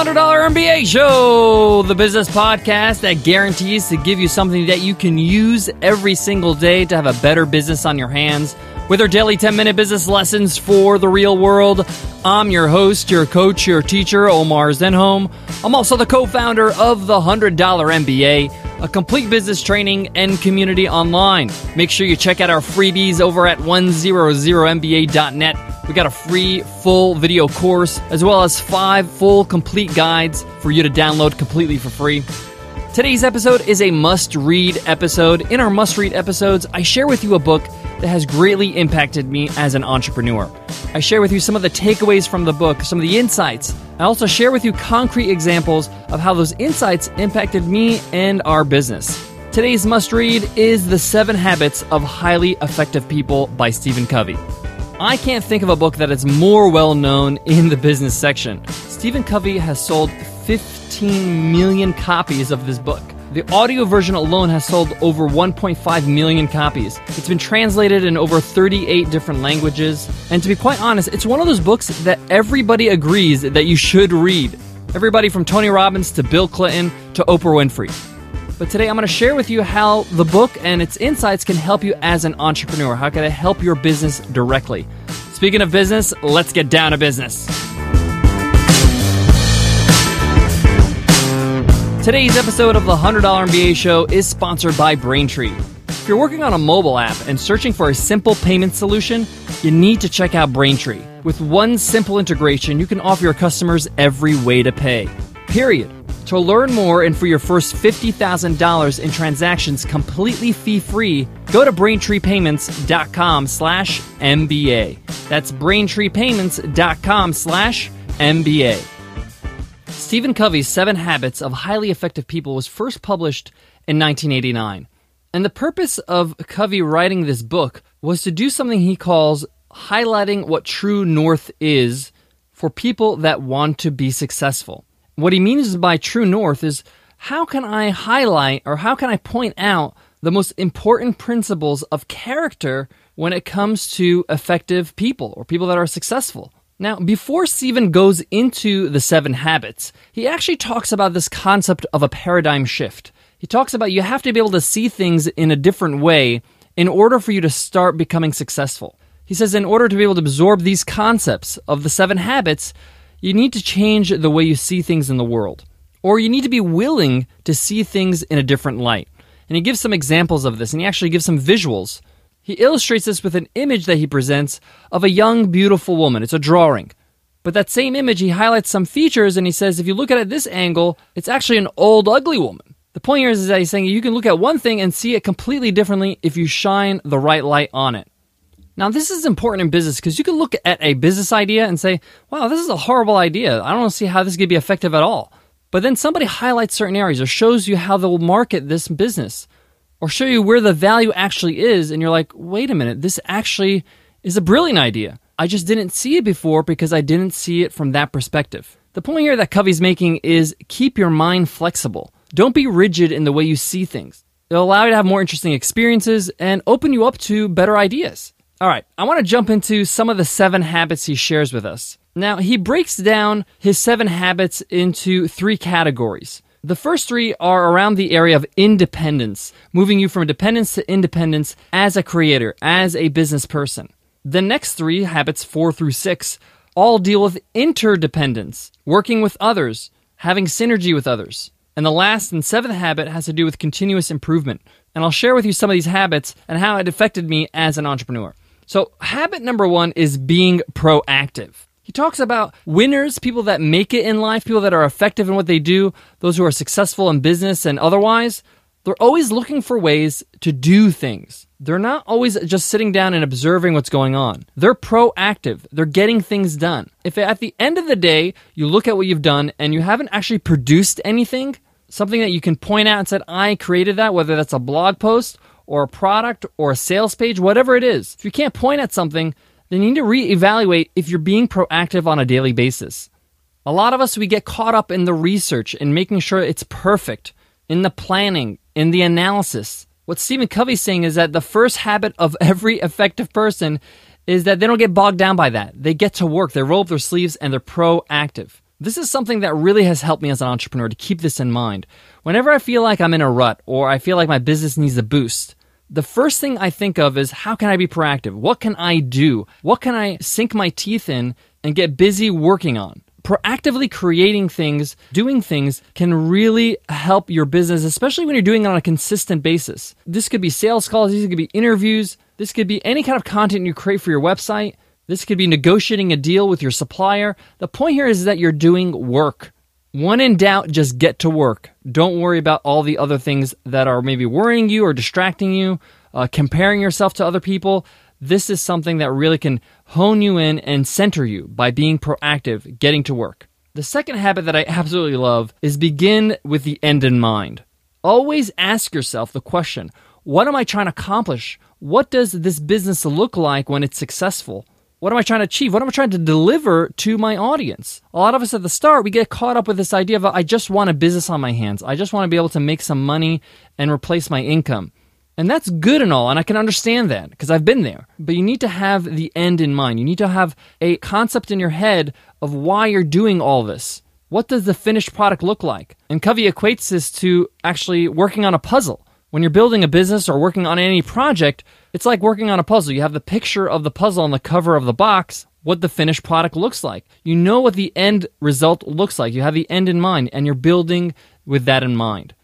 $100 MBA Show, the business podcast that guarantees to give you something that you can use every single day to have a better business on your hands. With our daily 10 minute business lessons for the real world, I'm your host, your coach, your teacher, Omar Zenhom. I'm also the co founder of the $100 MBA, a complete business training and community online. Make sure you check out our freebies over at 100mba.net. We got a free full video course as well as five full complete guides for you to download completely for free. Today's episode is a must read episode. In our must read episodes, I share with you a book that has greatly impacted me as an entrepreneur. I share with you some of the takeaways from the book, some of the insights. I also share with you concrete examples of how those insights impacted me and our business. Today's must read is The Seven Habits of Highly Effective People by Stephen Covey. I can't think of a book that is more well known in the business section. Stephen Covey has sold 15 million copies of this book. The audio version alone has sold over 1.5 million copies. It's been translated in over 38 different languages. And to be quite honest, it's one of those books that everybody agrees that you should read. Everybody from Tony Robbins to Bill Clinton to Oprah Winfrey. But today I'm going to share with you how the book and its insights can help you as an entrepreneur. How can it help your business directly? Speaking of business, let's get down to business. Today's episode of the $100 MBA Show is sponsored by Braintree. If you're working on a mobile app and searching for a simple payment solution, you need to check out Braintree. With one simple integration, you can offer your customers every way to pay. Period. To learn more and for your first $50,000 in transactions completely fee-free, go to braintreepayments.com slash MBA. That's braintreepayments.com slash MBA. Stephen Covey's Seven Habits of Highly Effective People was first published in 1989. And the purpose of Covey writing this book was to do something he calls highlighting what true north is for people that want to be successful. What he means by true north is how can I highlight or how can I point out the most important principles of character when it comes to effective people or people that are successful? Now, before Stephen goes into the seven habits, he actually talks about this concept of a paradigm shift. He talks about you have to be able to see things in a different way in order for you to start becoming successful. He says, in order to be able to absorb these concepts of the seven habits, you need to change the way you see things in the world. Or you need to be willing to see things in a different light. And he gives some examples of this, and he actually gives some visuals he illustrates this with an image that he presents of a young, beautiful woman. It's a drawing. But that same image, he highlights some features and he says, if you look at it this angle, it's actually an old, ugly woman. The point here is that he's saying you can look at one thing and see it completely differently if you shine the right light on it. Now, this is important in business because you can look at a business idea and say, wow, this is a horrible idea. I don't see how this could be effective at all. But then somebody highlights certain areas or shows you how they'll market this business or show you where the value actually is, and you're like, wait a minute, this actually is a brilliant idea. I just didn't see it before because I didn't see it from that perspective. The point here that Covey's making is keep your mind flexible. Don't be rigid in the way you see things. It'll allow you to have more interesting experiences and open you up to better ideas. All right, I want to jump into some of the seven habits he shares with us. Now, he breaks down his seven habits into three categories. The first three are around the area of independence, moving you from dependence to independence as a creator, as a business person. The next three, habits four through six, all deal with interdependence, working with others, having synergy with others. And the last and seventh habit has to do with continuous improvement. And I'll share with you some of these habits and how it affected me as an entrepreneur. So, habit number one is being proactive. He talks about winners, people that make it in life, people that are effective in what they do, those who are successful in business and otherwise. They're always looking for ways to do things. They're not always just sitting down and observing what's going on. They're proactive. They're getting things done. If at the end of the day, you look at what you've done and you haven't actually produced anything, something that you can point out and said, I created that, whether that's a blog post or a product or a sales page, whatever it is. If you can't point at something, then you need to reevaluate if you're being proactive on a daily basis. A lot of us, we get caught up in the research and making sure it's perfect, in the planning, in the analysis. What Stephen Covey's saying is that the first habit of every effective person is that they don't get bogged down by that. They get to work, they roll up their sleeves, and they're proactive. This is something that really has helped me as an entrepreneur to keep this in mind. Whenever I feel like I'm in a rut or I feel like my business needs a boost, the first thing I think of is how can I be proactive? What can I do? What can I sink my teeth in and get busy working on? Proactively creating things, doing things can really help your business, especially when you're doing it on a consistent basis. This could be sales calls, these could be interviews, this could be any kind of content you create for your website. This could be negotiating a deal with your supplier. The point here is that you're doing work. When in doubt, just get to work. Don't worry about all the other things that are maybe worrying you or distracting you, uh, comparing yourself to other people. This is something that really can hone you in and center you by being proactive, getting to work. The second habit that I absolutely love is begin with the end in mind. Always ask yourself the question what am I trying to accomplish? What does this business look like when it's successful? What am I trying to achieve? What am I trying to deliver to my audience? A lot of us at the start, we get caught up with this idea of, I just want a business on my hands. I just want to be able to make some money and replace my income. And that's good and all, and I can understand that because I've been there. But you need to have the end in mind. You need to have a concept in your head of why you're doing all this. What does the finished product look like? And Covey equates this to actually working on a puzzle. When you're building a business or working on any project, it's like working on a puzzle. You have the picture of the puzzle on the cover of the box, what the finished product looks like. You know what the end result looks like. You have the end in mind, and you're building with that in mind.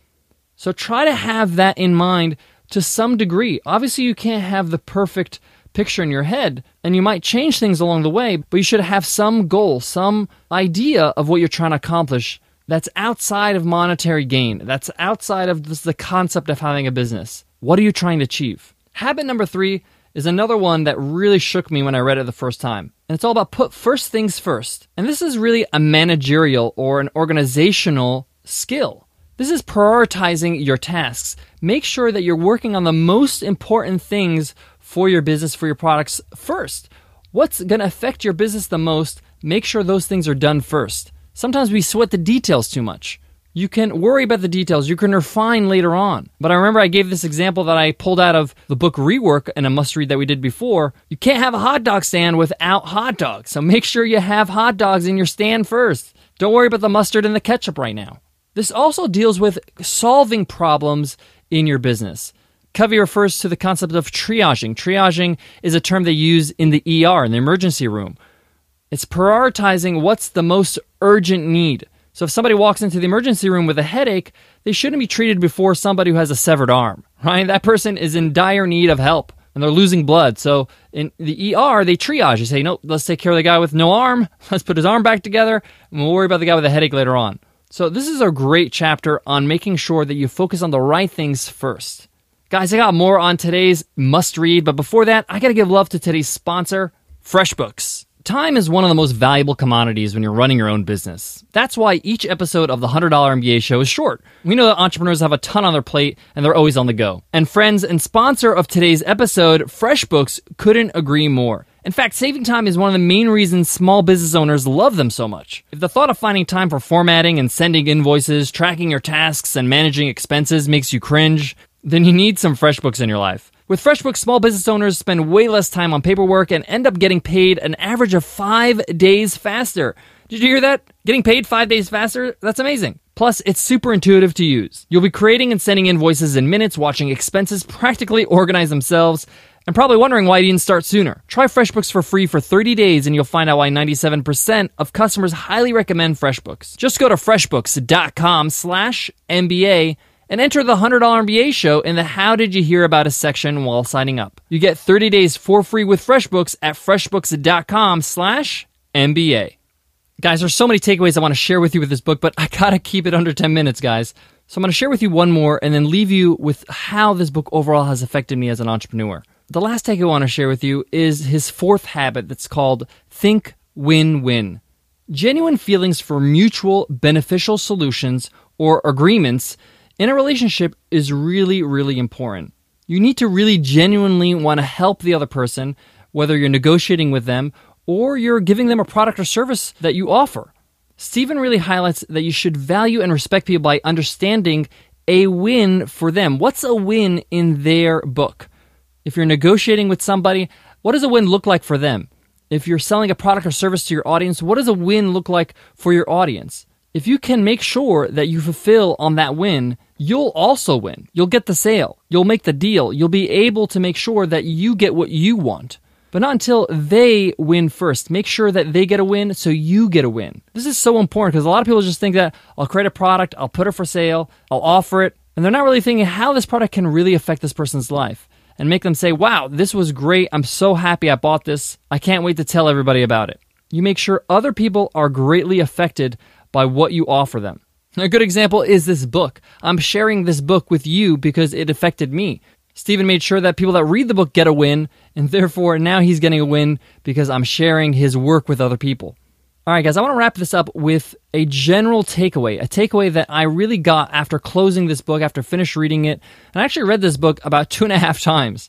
So try to have that in mind to some degree. Obviously, you can't have the perfect picture in your head, and you might change things along the way, but you should have some goal, some idea of what you're trying to accomplish that's outside of monetary gain. That's outside of the concept of having a business. What are you trying to achieve? Habit number three is another one that really shook me when I read it the first time. And it's all about put first things first. And this is really a managerial or an organizational skill. This is prioritizing your tasks. Make sure that you're working on the most important things for your business, for your products first. What's going to affect your business the most? Make sure those things are done first. Sometimes we sweat the details too much. You can worry about the details. You can refine later on. But I remember I gave this example that I pulled out of the book Rework and a must read that we did before. You can't have a hot dog stand without hot dogs. So make sure you have hot dogs in your stand first. Don't worry about the mustard and the ketchup right now. This also deals with solving problems in your business. Covey refers to the concept of triaging. Triaging is a term they use in the ER, in the emergency room, it's prioritizing what's the most urgent need. So if somebody walks into the emergency room with a headache, they shouldn't be treated before somebody who has a severed arm, right? That person is in dire need of help and they're losing blood. So in the ER, they triage. They say, no, let's take care of the guy with no arm. Let's put his arm back together and we'll worry about the guy with a headache later on. So this is a great chapter on making sure that you focus on the right things first. Guys, I got more on today's must read, but before that, I got to give love to today's sponsor, FreshBooks. Time is one of the most valuable commodities when you're running your own business. That's why each episode of the $100 MBA show is short. We know that entrepreneurs have a ton on their plate and they're always on the go. And friends and sponsor of today's episode, FreshBooks, couldn't agree more. In fact, saving time is one of the main reasons small business owners love them so much. If the thought of finding time for formatting and sending invoices, tracking your tasks, and managing expenses makes you cringe, then you need some FreshBooks in your life. With FreshBooks, small business owners spend way less time on paperwork and end up getting paid an average of five days faster. Did you hear that? Getting paid five days faster? That's amazing. Plus, it's super intuitive to use. You'll be creating and sending invoices in minutes, watching expenses practically organize themselves, and probably wondering why you didn't start sooner. Try FreshBooks for free for 30 days and you'll find out why 97% of customers highly recommend FreshBooks. Just go to freshbooks.com slash MBA and enter the $100 MBA show in the How Did You Hear About Us section while signing up. You get 30 days for free with FreshBooks at freshbooks.com slash MBA. Guys, there's so many takeaways I want to share with you with this book, but I gotta keep it under 10 minutes, guys. So I'm gonna share with you one more and then leave you with how this book overall has affected me as an entrepreneur. The last takeaway I want to share with you is his fourth habit that's called Think Win Win. Genuine feelings for mutual beneficial solutions or agreements in a relationship is really, really important. You need to really genuinely want to help the other person, whether you're negotiating with them or you're giving them a product or service that you offer. Stephen really highlights that you should value and respect people by understanding a win for them. What's a win in their book? If you're negotiating with somebody, what does a win look like for them? If you're selling a product or service to your audience, what does a win look like for your audience? If you can make sure that you fulfill on that win, you'll also win. You'll get the sale. You'll make the deal. You'll be able to make sure that you get what you want. But not until they win first. Make sure that they get a win so you get a win. This is so important because a lot of people just think that I'll create a product, I'll put it for sale, I'll offer it, and they're not really thinking how this product can really affect this person's life and make them say, wow, this was great. I'm so happy I bought this. I can't wait to tell everybody about it. You make sure other people are greatly affected by what you offer them. A good example is this book. I'm sharing this book with you because it affected me. Stephen made sure that people that read the book get a win, and therefore now he's getting a win because I'm sharing his work with other people. All right, guys, I want to wrap this up with a general takeaway, a takeaway that I really got after closing this book, after finished reading it. And I actually read this book about two and a half times.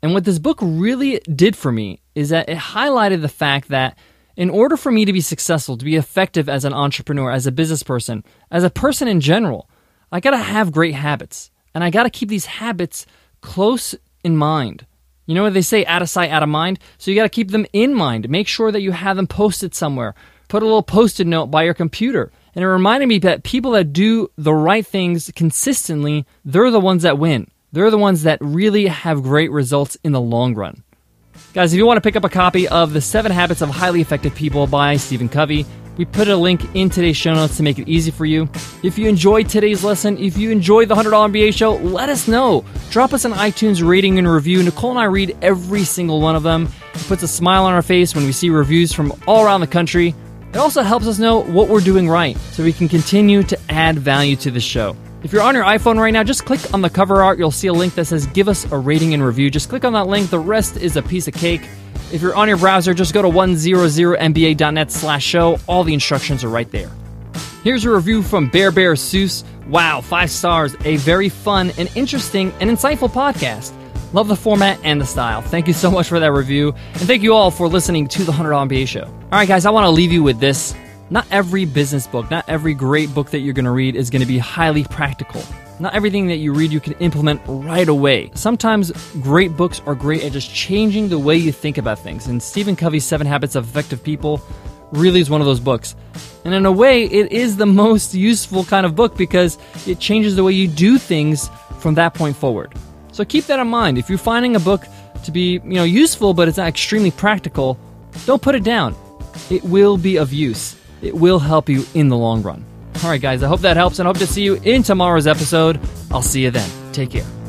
And what this book really did for me is that it highlighted the fact that in order for me to be successful, to be effective as an entrepreneur, as a business person, as a person in general, I got to have great habits. And I got to keep these habits close in mind. You know what they say, out of sight, out of mind? So you got to keep them in mind. Make sure that you have them posted somewhere. Put a little post it note by your computer. And it reminded me that people that do the right things consistently, they're the ones that win. They're the ones that really have great results in the long run. Guys, if you want to pick up a copy of The Seven Habits of Highly Effective People by Stephen Covey, we put a link in today's show notes to make it easy for you. If you enjoyed today's lesson, if you enjoyed the $100 MBA show, let us know. Drop us an iTunes rating and review. Nicole and I read every single one of them. It puts a smile on our face when we see reviews from all around the country. It also helps us know what we're doing right so we can continue to add value to the show. If you're on your iPhone right now, just click on the cover art. You'll see a link that says give us a rating and review. Just click on that link. The rest is a piece of cake. If you're on your browser, just go to 100mba.net slash show. All the instructions are right there. Here's a review from Bear Bear Seuss. Wow, five stars. A very fun and interesting and insightful podcast. Love the format and the style. Thank you so much for that review. And thank you all for listening to the $100 MBA show. All right, guys, I want to leave you with this. Not every business book, not every great book that you're going to read is going to be highly practical. Not everything that you read you can implement right away. Sometimes great books are great at just changing the way you think about things. And Stephen Covey's Seven Habits of Effective People really is one of those books. And in a way, it is the most useful kind of book because it changes the way you do things from that point forward. So keep that in mind. If you're finding a book to be, you know, useful but it's not extremely practical, don't put it down. It will be of use. It will help you in the long run. All right, guys, I hope that helps and I hope to see you in tomorrow's episode. I'll see you then. Take care.